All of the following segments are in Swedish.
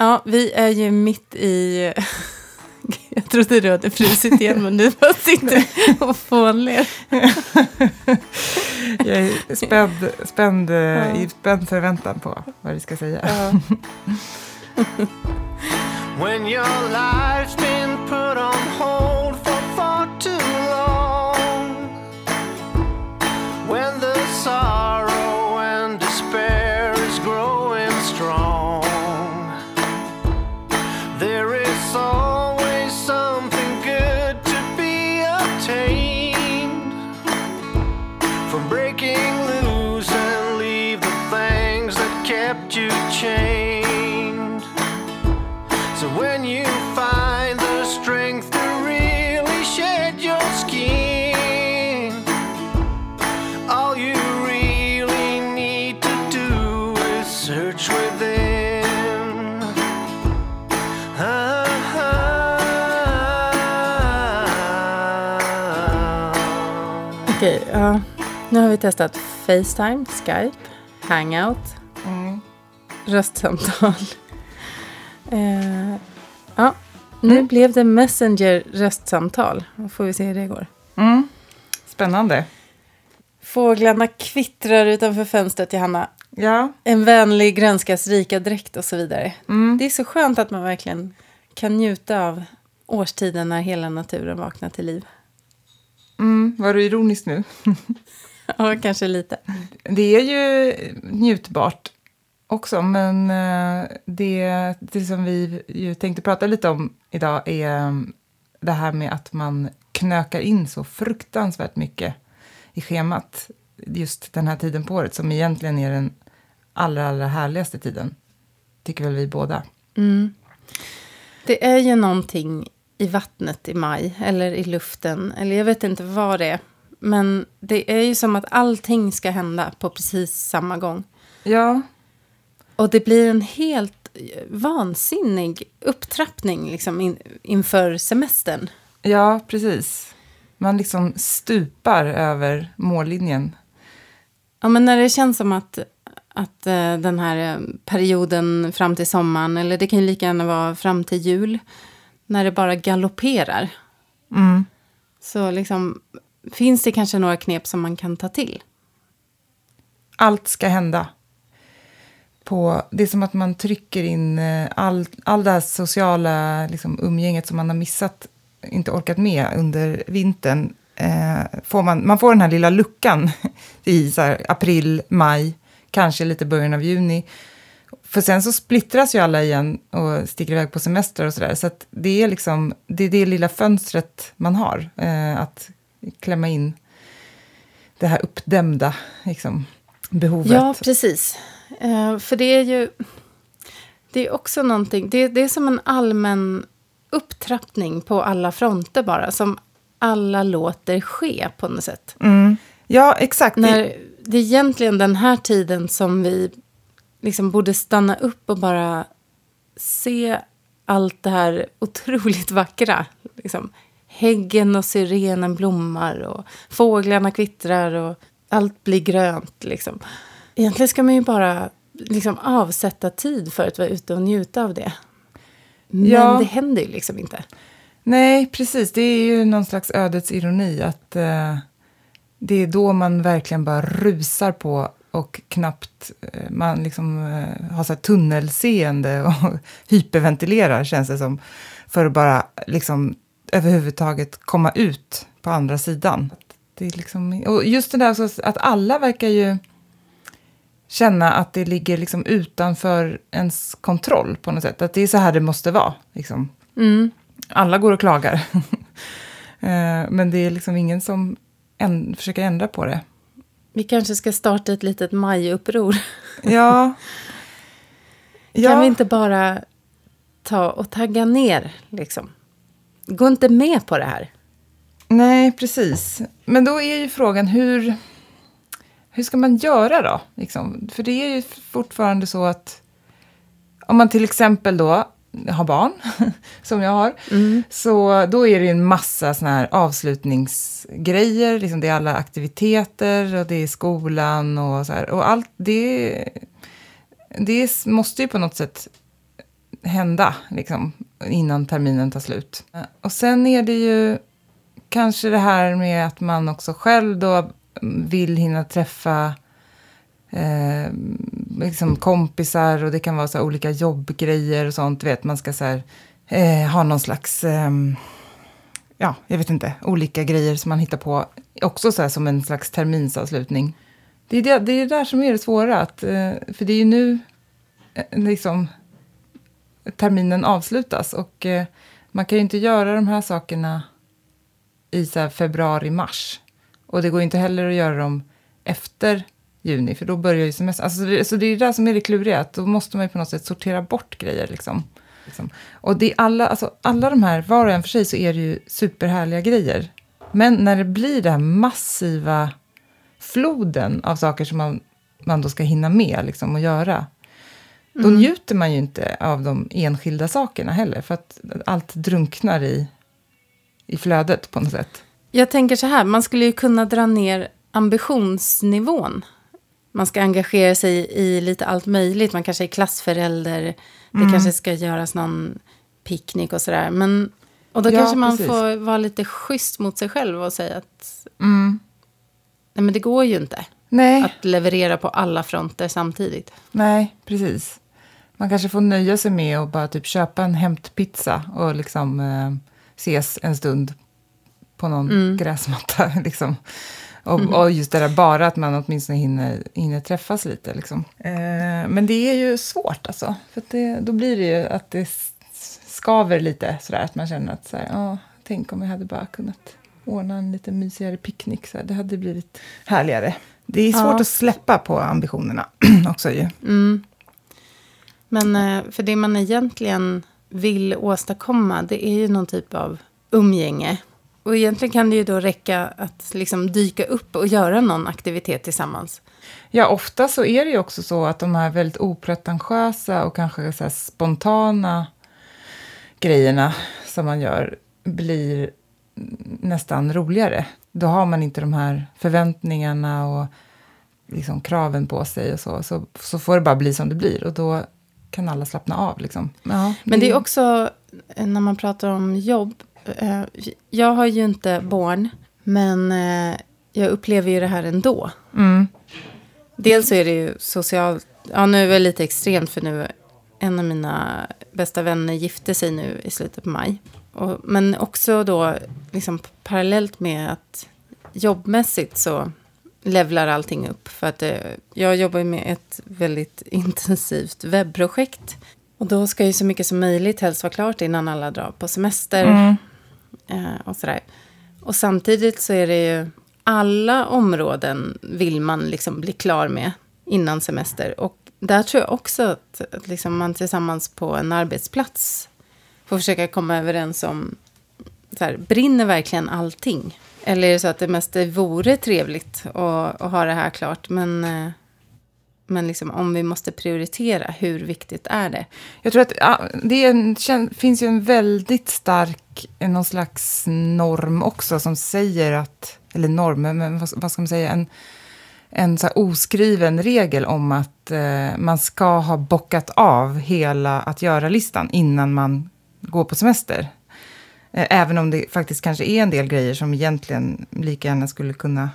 Ja, vi är ju mitt i... Jag trodde du hade frusit igen, men du bara sitter och fånler. Jag är spänd, spänd, ja. i spänd förväntan på vad vi ska säga. Ja. Okej, ja. Nu har vi testat Facetime, Skype, Hangout, Mm. röstsamtal. Eh, ja, nu Mm. blev det Messenger röstsamtal. Då får vi se hur det går. Mm. Spännande. Fåglarna kvittrar utanför fönstret, Johanna. Ja. En vänlig grönskas rika dräkt och så vidare. Mm. Det är så skönt att man verkligen kan njuta av årstiden när hela naturen vaknar till liv. Mm. Var du ironisk nu? Ja, kanske lite. Det är ju njutbart också, men eh, det, det som vi ju tänkte prata lite om idag är mm, det här med att man knökar in så fruktansvärt mycket i schemat just den här tiden på året som egentligen är den allra, allra härligaste tiden. Tycker väl vi båda. Mm. Det är ju någonting i vattnet i maj, eller i luften, eller jag vet inte vad det är. Men det är ju som att allting ska hända på precis samma gång. Ja, Och det blir en helt vansinnig upptrappning liksom in, inför semestern. ja precis. Man liksom stupar över mållinjen. Ja, men när det känns som att, att eh, den här eh, perioden fram till sommaren, eller det kan ju lika gärna vara fram till jul, när det bara galopperar. Mm. Så liksom, finns det kanske några knep som man kan ta till? allt ska hända. På, det är som att man trycker in eh, all, all det här sociala liksom, umgänget som man har missat, inte orkat med under vintern. Eh, får man, man får den här lilla luckan i så här, april, maj, kanske lite början av juni. För sen så splittras ju alla igen och sticker iväg på semester och sådär. Så att det är liksom det, är det lilla fönstret man har, eh, att klämma in det här uppdämda liksom, behovet. Ja, precis. Eh, för det är ju... Det är också någonting... Det, det är som en allmän upptrappning på alla fronter bara. Som alla låter ske på något sätt. Mm. Ja, exakt. När det är egentligen den här tiden som vi liksom borde stanna upp och bara se allt det här otroligt vackra. Liksom. Häggen och syrenen blommar och fåglarna kvittrar och allt blir grönt. Liksom. Egentligen ska man ju bara liksom, avsätta tid för att vara ute och njuta av det. Men Ja. det händer ju liksom inte. Nej, precis. Det är ju någon slags ödets ironi att eh, det är då man verkligen bara rusar på och knappt eh, man liksom eh, har så tunnelseende och hyperventilerar, känns det som, för att bara liksom överhuvudtaget komma ut på andra sidan. Det är liksom, och just det där att alla verkar ju känna att det ligger liksom utanför ens kontroll på något sätt. Att det är så här det måste vara. Liksom. Mm. Alla går och klagar. Eh, Men det är liksom ingen som försöker ändra på det. Vi kanske ska starta ett litet majuppror. Ja. ja. Kan vi inte bara ta och tagga ner, liksom? Gå inte med på det här. Nej, precis. Men då är ju frågan hur, hur ska man göra då? Liksom? För det är ju fortfarande så att om man till exempel då har barn, som jag har, så då är det en massa såna här avslutningsgrejer. Liksom det är alla aktiviteter och det är skolan och så här. Och allt det, det måste ju på något sätt hända liksom, innan terminen tar slut. Och sen är det ju kanske det här med att man också själv då vill hinna träffa eh, liksom kompisar och det kan vara så olika jobbgrejer och sånt. Vet, man ska så här, eh, ha någon slags, eh, ja, jag vet inte, olika grejer som man hittar på. Också så här som en slags terminsavslutning. Det är det, det, är det där som är det svåra, att, eh, för det är ju nu eh, liksom terminen avslutas och eh, man kan ju inte göra de här sakerna i så februari, mars. Och det går inte heller att göra dem efter juni, för då börjar ju semestern. Alltså, det, så det är det där som är det kluriga, att då måste man ju på något sätt sortera bort grejer. Liksom. liksom. Och det är alla, alltså, alla de här, var och en för sig, så är det ju superhärliga grejer. Men när det blir den här massiva floden av saker som man, man då ska hinna med liksom, och göra, då mm. njuter man ju inte av de enskilda sakerna heller, för att allt drunknar i, i flödet på något sätt. Jag tänker så här, man skulle ju kunna dra ner ambitionsnivån. Man ska engagera sig i lite allt möjligt. Man kanske är klassförälder. Det mm. kanske ska göras någon picknick och sådär. Men, och då ja, kanske man precis. får vara lite schysst mot sig själv och säga att mm. nej, men det går ju inte nej. att leverera på alla fronter samtidigt. Nej, precis. Man kanske får nöja sig med att bara typ köpa en hämtpizza och liksom eh, ses en stund på någon mm. gräsmatta. Liksom. Och, mm. och, just det där bara att man åtminstone hinner, hinner träffas lite. Liksom. Eh, men det är ju svårt alltså. För det, då blir det ju att det skaver lite sådär. Att man känner att så här, oh, tänk om jag hade bara kunnat ordna en lite mysigare picknick. Så här, det hade blivit härligare. Det är svårt ja. att släppa på ambitionerna också ju. Mm. Men eh, för det man egentligen vill åstadkomma, det är ju någon typ av umgänge. Och egentligen kan det ju då räcka att liksom dyka upp och göra någon aktivitet tillsammans. Ja, ofta så är det ju också så att de här väldigt opretentiösa och kanske så spontana grejerna som man gör blir nästan roligare. Då har man inte de här förväntningarna och liksom kraven på sig och så. Så, så får det bara bli som det blir och då kan alla slappna av. Liksom. Ja, Men det är också, när man pratar om jobb, eh, jag har ju inte barn, men eh, jag upplever ju det här ändå. Mm. Dels så är det ju socialt, ja nu är det lite extremt för nu en av mina bästa vänner gifte sig nu i slutet på maj. Och, men också då liksom parallellt med att jobbmässigt så levlar allting upp. För att eh, jag jobbar med ett väldigt intensivt webbprojekt. Och då ska ju så mycket som möjligt helst vara klart innan alla drar på semester. Mm. Eh, och sådär. Och samtidigt så är det ju alla områden vill man liksom bli klar med innan semester. Och där tror jag också att, att liksom man tillsammans på en arbetsplats får försöka komma överens om så här, brinner verkligen allting? Eller är det så att det mest vore trevligt att, att ha det här klart, men, eh, men liksom, om vi måste prioritera, hur viktigt är det? Jag tror att ja, det en, finns ju en väldigt stark, eh, någon slags norm också som säger att, eller norm, men vad, vad ska man säga, en, en så oskriven regel om att eh, man ska ha bockat av hela att göra-listan innan man går på semester. Eh, även om det faktiskt kanske är en del grejer som egentligen lika gärna skulle kunna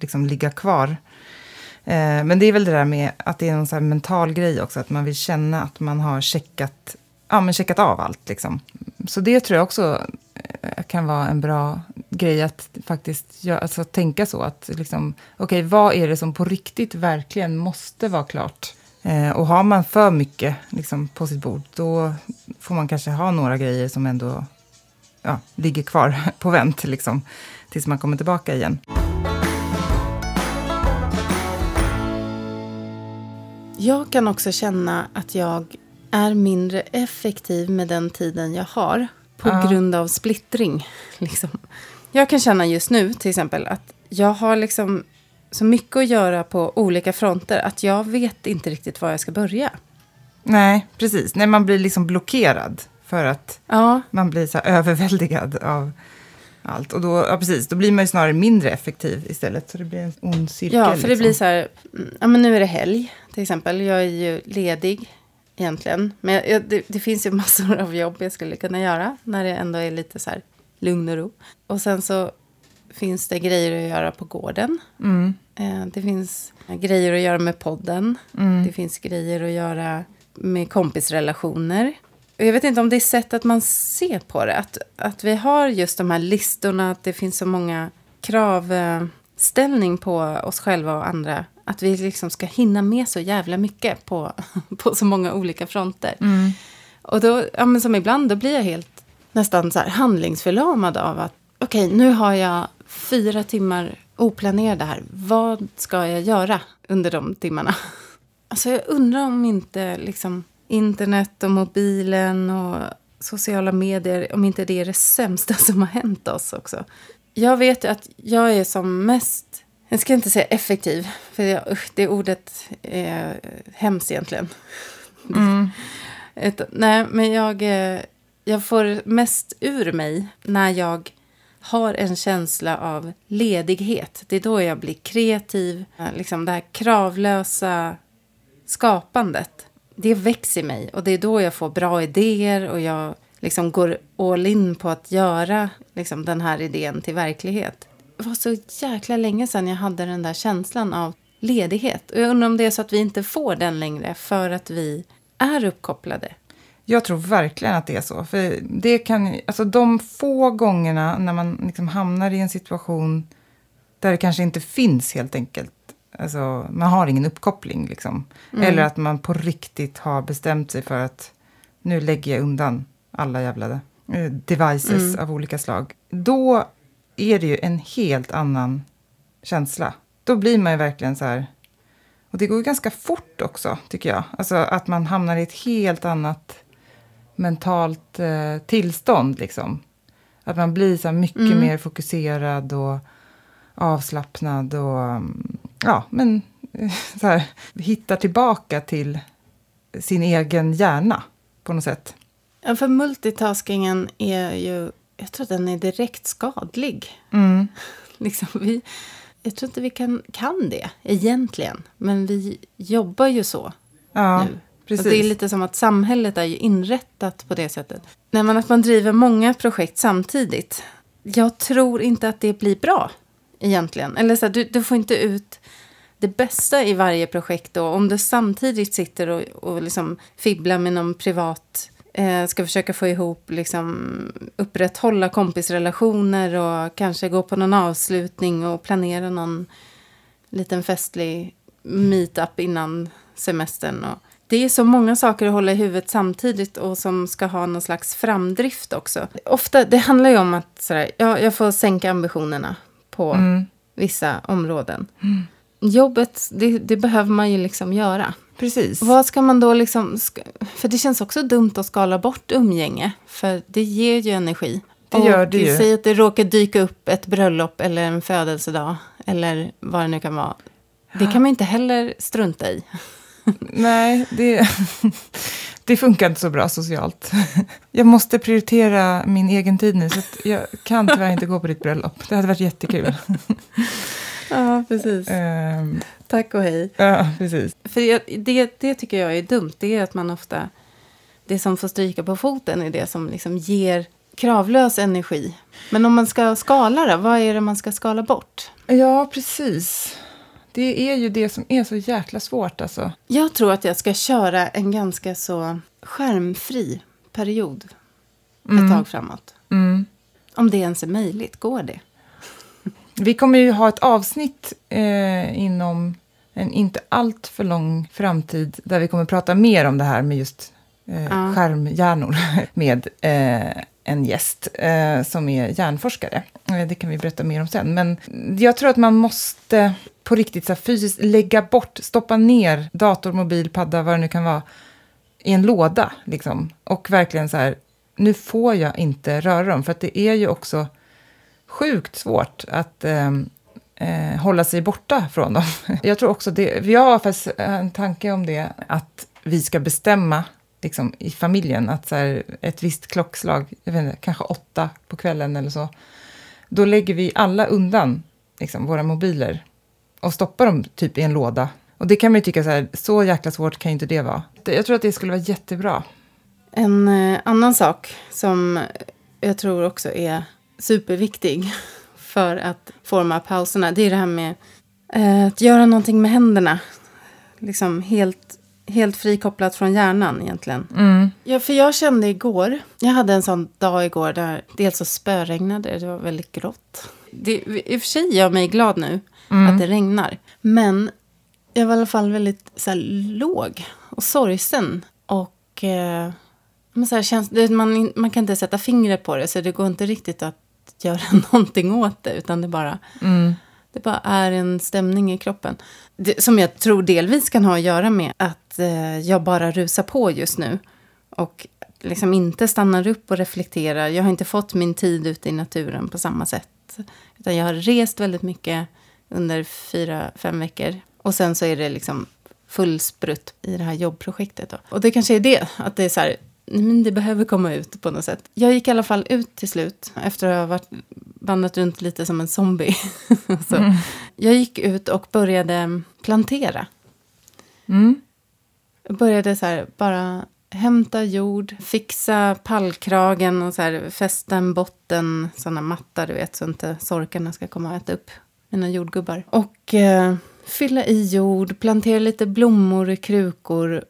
liksom ligga kvar. Eh, men det är väl det där med att det är en mental grej också, att man vill känna att man har checkat, ja, men checkat av allt. Liksom. Så det tror jag också eh, kan vara en bra grej att faktiskt göra, alltså, tänka så. att liksom, Okej, okay, vad är det som på riktigt verkligen måste vara klart? Eh, och har man för mycket liksom, på sitt bord, då får man kanske ha några grejer som ändå ja, ligger kvar på vänt liksom, tills man kommer tillbaka igen. Jag kan också känna att jag är mindre effektiv med den tiden jag har på ja. grund av splittring. Liksom. Jag kan känna just nu till exempel att jag har liksom så mycket att göra på olika fronter att jag vet inte riktigt var jag ska börja. Nej, precis. Nej, man blir liksom blockerad. För att ja. man blir så överväldigad av allt. Och då, ja, precis, då blir man ju snarare mindre effektiv istället. Så det blir en ond cirkel. Ja, för liksom. det blir så här, ja men nu är det helg till exempel. Jag är ju ledig egentligen. Men jag, jag, det, det, finns ju massor av jobb jag skulle kunna göra när det ändå är lite så här lugn och ro. Och sen så finns det grejer att göra på gården. Mm. Eh, det finns grejer att göra med podden. Mm. Det finns grejer att göra med kompisrelationer. Jag vet inte om det är sättet man ser på det. Att, att vi har just de här listorna, att det finns så många kravställning på oss själva och andra. Att vi liksom ska hinna med så jävla mycket på, på så många olika fronter. Mm. Och då, ja men som ibland, då blir jag helt nästan så här handlingsförlamad av att okej, okay, nu har jag fyra timmar oplanerade här. Vad ska jag göra under de timmarna? Alltså jag undrar om inte liksom internet och mobilen och sociala medier, om inte det är det sämsta som har hänt oss också. Jag vet att jag är som mest, jag ska inte säga effektiv, för jag, usch, det ordet är hemskt egentligen. Mm. Ett, nej, men jag, eh, jag får mest ur mig när jag har en känsla av ledighet. Det är då jag blir kreativ. Liksom det här kravlösa skapandet. Det växer i mig och det är då jag får bra idéer och jag liksom går all in på att göra liksom, den här idén till verklighet. Det var så jäkla länge sedan jag hade den där känslan av ledighet. Och jag undrar om det är så att vi inte får den längre för att vi är uppkopplade. Jag tror verkligen att det är så. För det kan, alltså de få gångerna när man liksom hamnar i en situation där det kanske inte finns helt enkelt. Alltså, man har ingen uppkoppling. Liksom. Mm. Eller att man på riktigt har bestämt sig för att nu lägger jag undan alla jävla eh, devices mm. av olika slag. Då är det ju en helt annan känsla. Då blir man ju verkligen så här... Och det går ganska fort också, tycker jag. Alltså att man hamnar i ett helt annat mentalt eh, tillstånd. Liksom. Att man blir så mycket mm. mer fokuserad och avslappnad och mm, ja, men så här, hittar tillbaka till sin egen hjärna på något sätt. Ja, för multitaskingen är ju, jag tror att den är direkt skadlig. Mm. liksom, vi, jag tror inte vi kan, kan det egentligen, men vi jobbar ju så ja. nu. Precis. Och det är lite som att samhället är ju inrättat på det sättet. Nej, men att man driver många projekt samtidigt. Jag tror inte att det blir bra egentligen. Eller så här, du, du får inte ut det bästa i varje projekt då. Om du samtidigt sitter och, och liksom fibblar med någon privat eh, ska försöka få ihop, liksom, upprätthålla kompisrelationer och kanske gå på någon avslutning och planera någon liten festlig meetup innan semestern. Och det är så många saker att hålla i huvudet samtidigt och som ska ha någon slags framdrift också. Ofta, det handlar ju om att sådär, ja, jag får sänka ambitionerna på mm. vissa områden. Mm. Jobbet, det, det, behöver man ju liksom göra. Precis. Vad ska man då liksom... För det känns också dumt att skala bort umgänge. För det ger ju energi. Det gör det ju. Säg att det råkar dyka upp ett bröllop eller en födelsedag. Eller vad det nu kan vara. Det kan man inte heller strunta i. Nej, det, det funkar inte så bra socialt. Jag måste prioritera min egen tid nu, så jag kan tyvärr inte gå på ditt bröllop. Det hade varit jättekul. Ja, precis. Um, Tack och hej. Ja, precis. För det, det tycker jag är dumt. Det är att man ofta... Det som får stryka på foten är det som liksom ger kravlös energi. Men om man ska skala det, vad är det man ska skala bort? Ja, precis. Det är ju det som är så jäkla svårt alltså. Jag tror att jag ska köra en ganska så skärmfri period mm. ett tag framåt. Mm. Om det ens är möjligt, går det? Vi kommer ju ha ett avsnitt eh, inom en inte allt för lång framtid där vi kommer prata mer om det här med just eh, ja. skärmhjärnor med eh, en gäst eh, som är hjärnforskare. Eh, det kan vi berätta mer om sen. Men jag tror att man måste på riktigt så här, fysiskt lägga bort, stoppa ner dator, mobil, padda, vad det nu kan vara, i en låda. Liksom. Och verkligen så här, nu får jag inte röra dem. För att det är ju också sjukt svårt att eh, eh, hålla sig borta från dem. Jag tror också det, vi har faktiskt en tanke om det, att vi ska bestämma liksom, i familjen att så här, ett visst klockslag, jag vet inte, kanske åtta på kvällen eller så, då lägger vi alla undan liksom, våra mobiler och stoppar dem typ i en låda. Och det kan man ju tycka så här, så jäkla svårt kan ju inte det vara. jag tror att det skulle vara jättebra. En eh, annan sak som jag tror också är superviktig för att forma pauserna, det är det här med eh, att göra någonting med händerna. Liksom helt, helt frikopplat från hjärnan egentligen. Mm. Ja, för jag kände igår, jag hade en sån dag igår där dels så spöregnade, det var väldigt grått. Det i och för sig gör mig glad nu att det regnar. Men jag var i alla fall väldigt så här, låg och sorgsen. Och eh, men så här, känns, det, man, man kan inte sätta fingret på det, så det går inte riktigt att göra någonting åt det, utan det bara, Mm. det bara är en stämning i kroppen. Det, som jag tror delvis kan ha att göra med att eh, jag bara rusar på just nu. Och liksom inte stannar upp och reflekterar. Jag har inte fått min tid ute i naturen på samma sätt. Utan jag har rest väldigt mycket under fyra, fem veckor. Och sen så är det liksom full sprutt i det här jobbprojektet. Då. Och det kanske är det, att det är så här, men det behöver komma ut på något sätt. Jag gick i alla fall ut till slut, efter att ha varit, vandrat runt lite som en zombie. så, Jag gick ut och började plantera. Mm. Jag började så här, bara hämta jord, fixa pallkragen och så här, fästa en botten, sådana mattar du vet, så inte sorkarna ska komma och äta upp mina jordgubbar. Och eh, fylla i jord, plantera lite blommor i krukor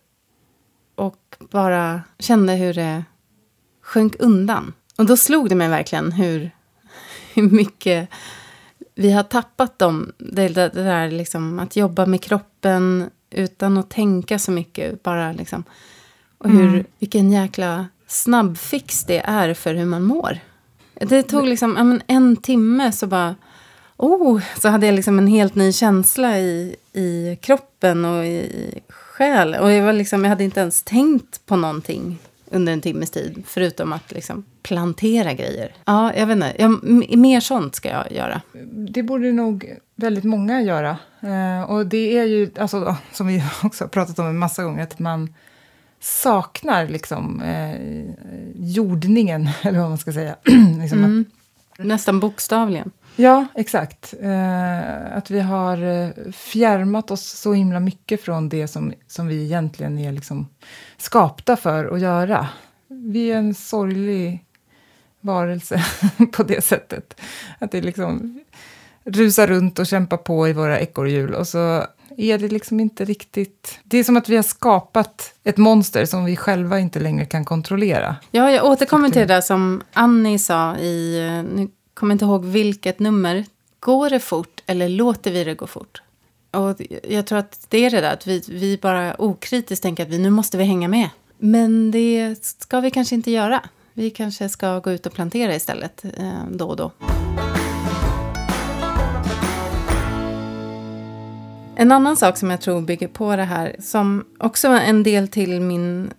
och bara kände hur det sjönk undan. Och då slog det mig verkligen hur, hur mycket vi har tappat dem. Det, det, det där liksom att jobba med kroppen utan att tänka så mycket. Bara liksom. Och hur, vilken jäkla snabbfix det är för hur man mår. Det tog liksom ja, men en timme så bara... Oh, så hade jag liksom en helt ny känsla i, i kroppen och i själ. Och jag, var liksom, jag hade inte ens tänkt på någonting under en timmes tid. Förutom att liksom plantera grejer. Ja, jag vet inte. Jag, mer sånt ska jag göra. Det borde nog väldigt många göra. Eh, och det är ju, alltså, som vi också har pratat om en massa gånger, att man saknar liksom eh, jordningen, eller vad man ska säga. liksom att, Mm. Nästan bokstavligen. Ja, exakt. Eh, att vi har eh, fjärmat oss så himla mycket från det som, som vi egentligen är liksom skapta för att göra. Vi är en sorglig varelse på det sättet. Att det liksom rusar runt och kämpar på i våra ekorrhjul och så är det liksom inte riktigt... Det är som att vi har skapat ett monster som vi själva inte längre kan kontrollera. Ja, jag återkommer till det där som Annie sa i, eh, nu kommer inte ihåg vilket nummer. Går det fort eller låter vi det gå fort? Och jag tror att det är det där, att vi, vi bara okritiskt tänker att vi, nu måste vi hänga med. Men det ska vi kanske inte göra. Vi kanske ska gå ut och plantera istället eh, då och då. En annan sak som jag tror bygger på det här, som också var en del till min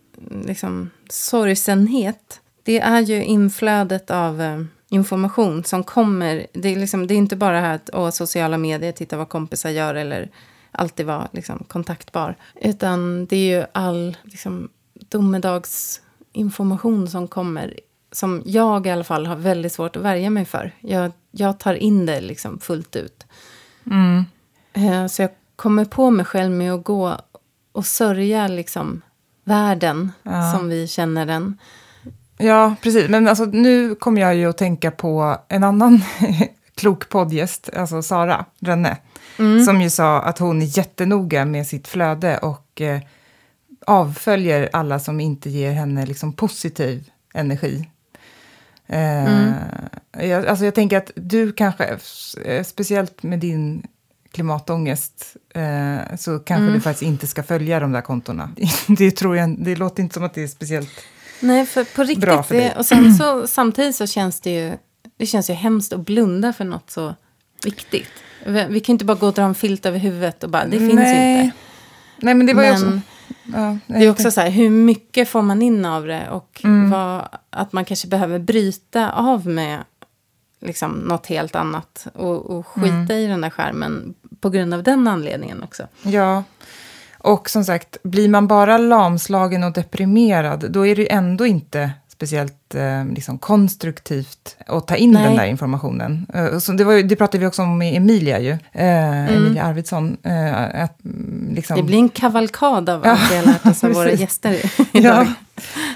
liksom, sorgsenhet, det är ju inflödet av eh, information som kommer. Det är, liksom, det är inte bara här att åh, sociala medier, titta vad kompisar gör eller alltid vara liksom, kontaktbar. Utan det är ju all liksom, domedagsinformation som kommer. Som jag i alla fall har väldigt svårt att värja mig för. Jag, jag tar in det liksom fullt ut. Eh, Så jag kommer på mig själv med att gå och sörja liksom världen Ja. som vi känner den. Ja, precis. Men alltså, nu kommer jag ju att tänka på en annan klok poddgäst, alltså Sara Rönne, som ju sa att hon är jättenoga med sitt flöde och eh, avföljer alla som inte ger henne liksom, positiv energi. Eh, jag, alltså jag tänker att du kanske, eh, speciellt med din klimatångest, eh, så kanske du faktiskt inte ska följa de där kontona. Det, tror jag, det låter inte som att det är speciellt... Nej, för på riktigt. Bra för dig. det, och sen så, samtidigt så känns det ju, det känns ju hemskt att blunda för något så viktigt. Vi, vi kan inte bara gå och dra en filt över huvudet och bara, det finns ju Nej. inte. Nej, men det var ju Men också... Ja, det är också så här, hur mycket får man in av det? Och Mm. vad, att man kanske behöver bryta av med liksom, något helt annat. Och, och skita Mm. i den där skärmen på grund av den anledningen också. Ja, och som sagt, blir man bara lamslagen och deprimerad, då är det ändå inte speciellt eh, liksom konstruktivt att ta in Nej. den där informationen. Eh, det, var det pratade vi också om med Emilia ju, eh, Emilia Arvidsson. Eh, att, mm, liksom, Det blir en kavalkad av allt vi har lärt oss av våra gäster idag. Ja,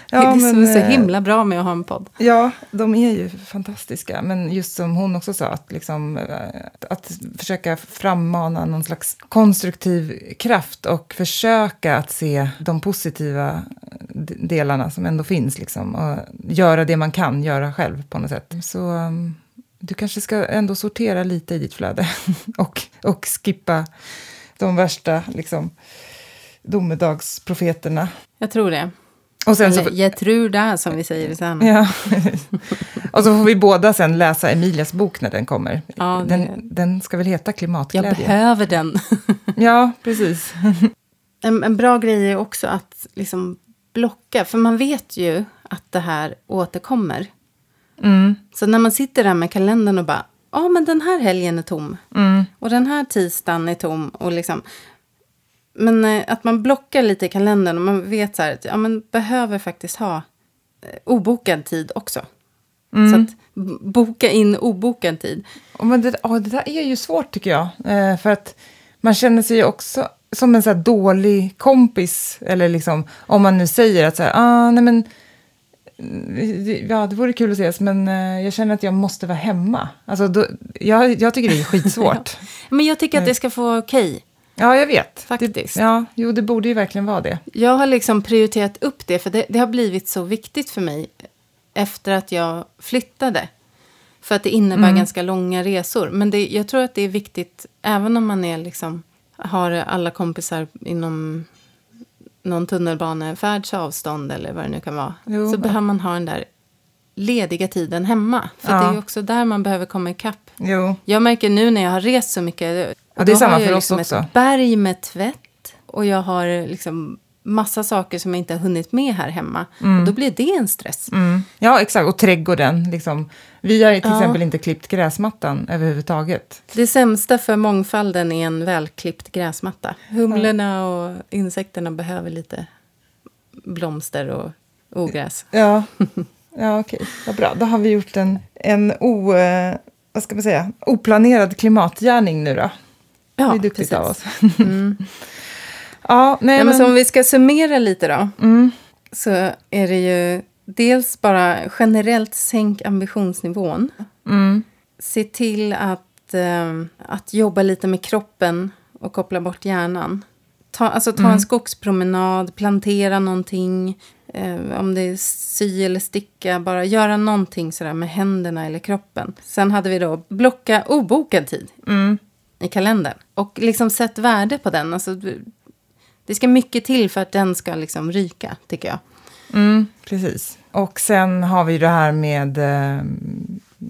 det är men, så, så eh, himla bra med att ha en podd. Ja, de är ju fantastiska. Men just som hon också sa, att, liksom, eh, att försöka frammana någon slags konstruktiv kraft och försöka att se de positiva d- delarna som ändå finns. Liksom, och göra det man kan göra själv på något sätt. Så um, du kanske ska ändå sortera lite i ditt flöde och, och skippa de värsta liksom, domedagsprofeterna. Jag tror det. Och sen så, Eller jag det, som vi säger Sanna. Ja. och så får vi båda sen läsa Emilias bok när den kommer. Ja, det- den, den ska väl heta Jag Klimatglädje? behöver den. Ja, precis. En, en bra grej är också att liksom blocka, för man vet ju att det här återkommer. Mm, Så när man sitter där med kalendern och bara, ja men den här helgen är tom. mm, Och den här tisdagen är tom. Och liksom, men eh, att man blockar lite i kalendern och man vet så här att ja, man behöver faktiskt ha eh, obokad tid också. mm. Så att boka in obokad tid. Och men det, ja, det där är ju svårt tycker jag. Eh, för att man känner sig ju också som en så dålig kompis. Eller liksom, om man nu säger att så här, ah, nej men, mm, ja, det vore kul att ses, men eh, jag känner att jag måste vara hemma. Alltså, då, jag, jag tycker det är skitsvårt. Men jag tycker att det ska få vara okej. Ja, jag vet. Faktiskt. Det, ja, jo, det borde ju verkligen vara det. Jag har liksom prioriterat upp det, för det, det har blivit så viktigt för mig efter att jag flyttade. För att det innebär ganska långa resor. Men det, jag tror att det är viktigt, även om man är liksom, har alla kompisar inom någon tunnelbanefärds avstånd eller vad det nu kan vara. Jo, så ja. behöver man ha den där lediga tiden hemma. För Ja. det är ju också där man behöver komma ikapp. Jo, Jag märker nu när jag har rest så mycket. Ja, det är samma har jag för oss liksom också. ett berg med tvätt. Och jag har liksom massa saker som jag inte har hunnit med här hemma. Och då blir det en stress. Mm. Ja, exakt. Och trädgården. Liksom. Vi har till Ja. exempel inte klippt gräsmattan överhuvudtaget. Det sämsta för mångfalden är en välklippt gräsmatta. Humlorna och insekterna behöver lite blomster och ogräs. Ja, ja okej. Vad bra. Då har vi gjort en, en o, eh, vad ska man säga, oplanerad klimatgärning nu då. Ja, det är duktigt precis. av oss. Mm. Ja, nej, Ja, men så om vi ska summera lite då. mm, Så är det ju dels bara generellt sänk ambitionsnivån. mm, Se till att, eh, att jobba lite med kroppen och koppla bort hjärnan. Ta, alltså ta en skogspromenad, plantera någonting. Eh, om det är sy eller sticka, bara göra någonting sådär med händerna eller kroppen. Sen hade vi då blocka obokad tid mm. I kalendern. Och liksom sätt värde på den. Alltså, det ska mycket till för att den ska liksom ryka, tycker jag. Mm, precis. Och sen har vi det här med eh,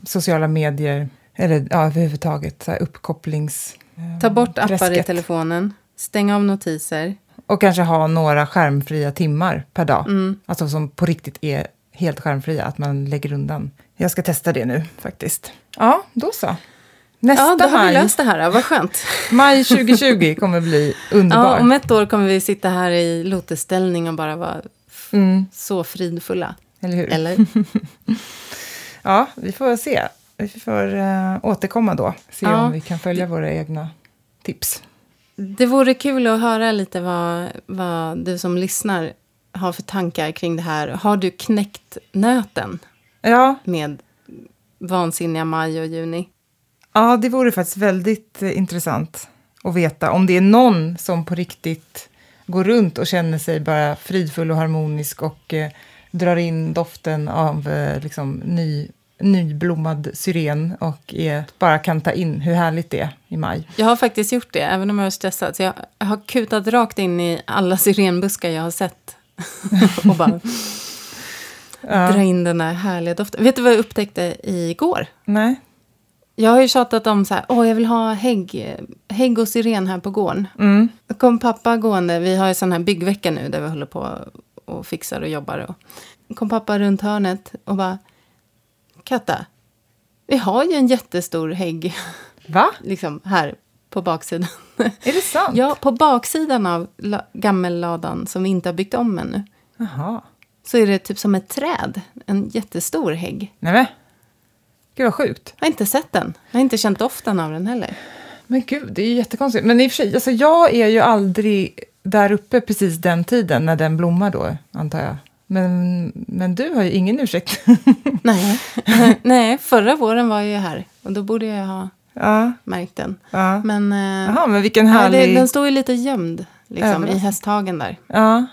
sociala medier, eller ja, överhuvudtaget så här uppkopplings... eh, Ta bort appar i träsket. telefonen. Stäng av notiser. Och kanske ha några skärmfria timmar per dag. Mm. Alltså som på riktigt är helt skärmfria, att man lägger undan. Jag ska testa det nu faktiskt. Ja, då så. Nästa Ja, då har vi löst det här. Vad skönt. maj 2020 kommer bli underbar. Ja, om ett år kommer vi sitta här i lotusställning och bara vara mm, så fridfulla. eller hur? Eller? Ja, vi får se. Vi får uh, återkomma då. Se Ja. om vi kan följa våra egna tips. Det vore kul att höra lite vad, vad du som lyssnar har för tankar kring det här. Har du knäckt nöten Ja, med vansinniga maj och juni? Ja, det vore faktiskt väldigt eh, intressant att veta om det är någon som på riktigt går runt och känner sig bara fridfull och harmonisk och eh, drar in doften av eh, liksom, ny, nyblommad syren och är, bara kan ta in hur härligt det är i maj. Jag har faktiskt gjort det, även om jag är stressad. Så jag har kutat rakt in i alla syrenbuskar jag har sett. och bara Ja. dra in den där härliga doften. Vet du vad jag upptäckte igår? Nej? Jag har ju tjatat om så här, åh jag vill ha hägg, hägg och syren här på gården. Mm. Då kom pappa gående, vi har ju sån här byggvecka nu där vi håller på och fixar och jobbar. Och kom pappa runt hörnet och bara, Katta, vi har ju en jättestor hägg Va? liksom här på baksidan. Är det sant? ja, på baksidan av la- gammelladan som vi inte har byggt om ännu. Jaha. så är det typ som ett träd. En jättestor hägg. Nej men. Gud vad sjukt. Jag har inte sett den. Jag har inte känt doften av den heller. Men gud, det är ju jättekonstigt. Men i och för sig, alltså jag är ju aldrig där uppe precis den tiden när den blommar då, antar jag. Men, men du har ju ingen ursäkt. Nej. Nej, förra våren var jag ju här. Och då borde jag ha ja, märkt den. ja. Men, eh, Jaha, men vilken ja, härlig... det, den står ju lite gömd liksom, i hästhagen där. Ja.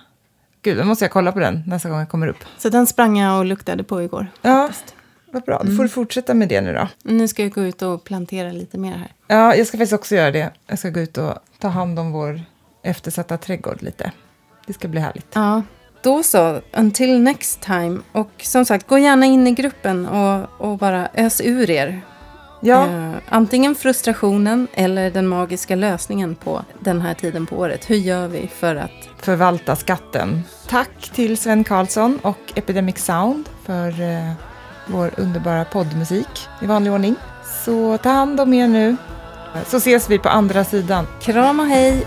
Gud, då måste jag kolla på den nästa gång jag kommer upp. Så den sprang jag och luktade på igår. Ja, faktiskt. Vad bra. Då får du fortsätta med det nu då. Nu ska jag gå ut och plantera lite mer här. Ja, jag ska faktiskt också göra det. Jag ska gå ut och ta hand om vår eftersatta trädgård lite. Det ska bli härligt. Ja, då så. Until next time. Och som sagt, gå gärna in i gruppen och, och bara ös ur er. Ja, Eh, antingen frustrationen eller den magiska lösningen på den här tiden på året. Hur gör vi för att... förvalta skatten. Tack till Sven Karlsson och Epidemic Sound för eh, vår underbara poddmusik i vanlig ordning. Så ta hand om er nu. Så ses vi på andra sidan. Kram och hej!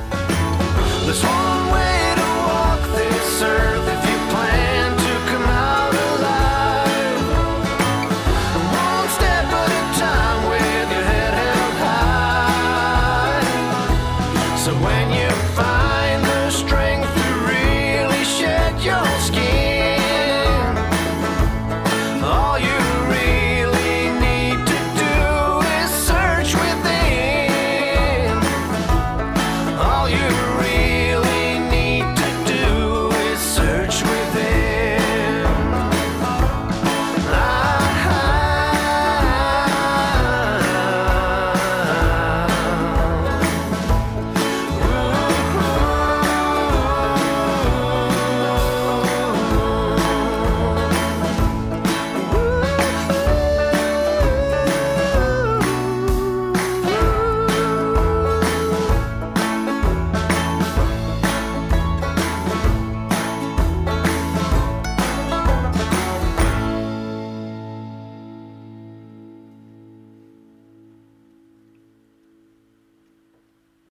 The song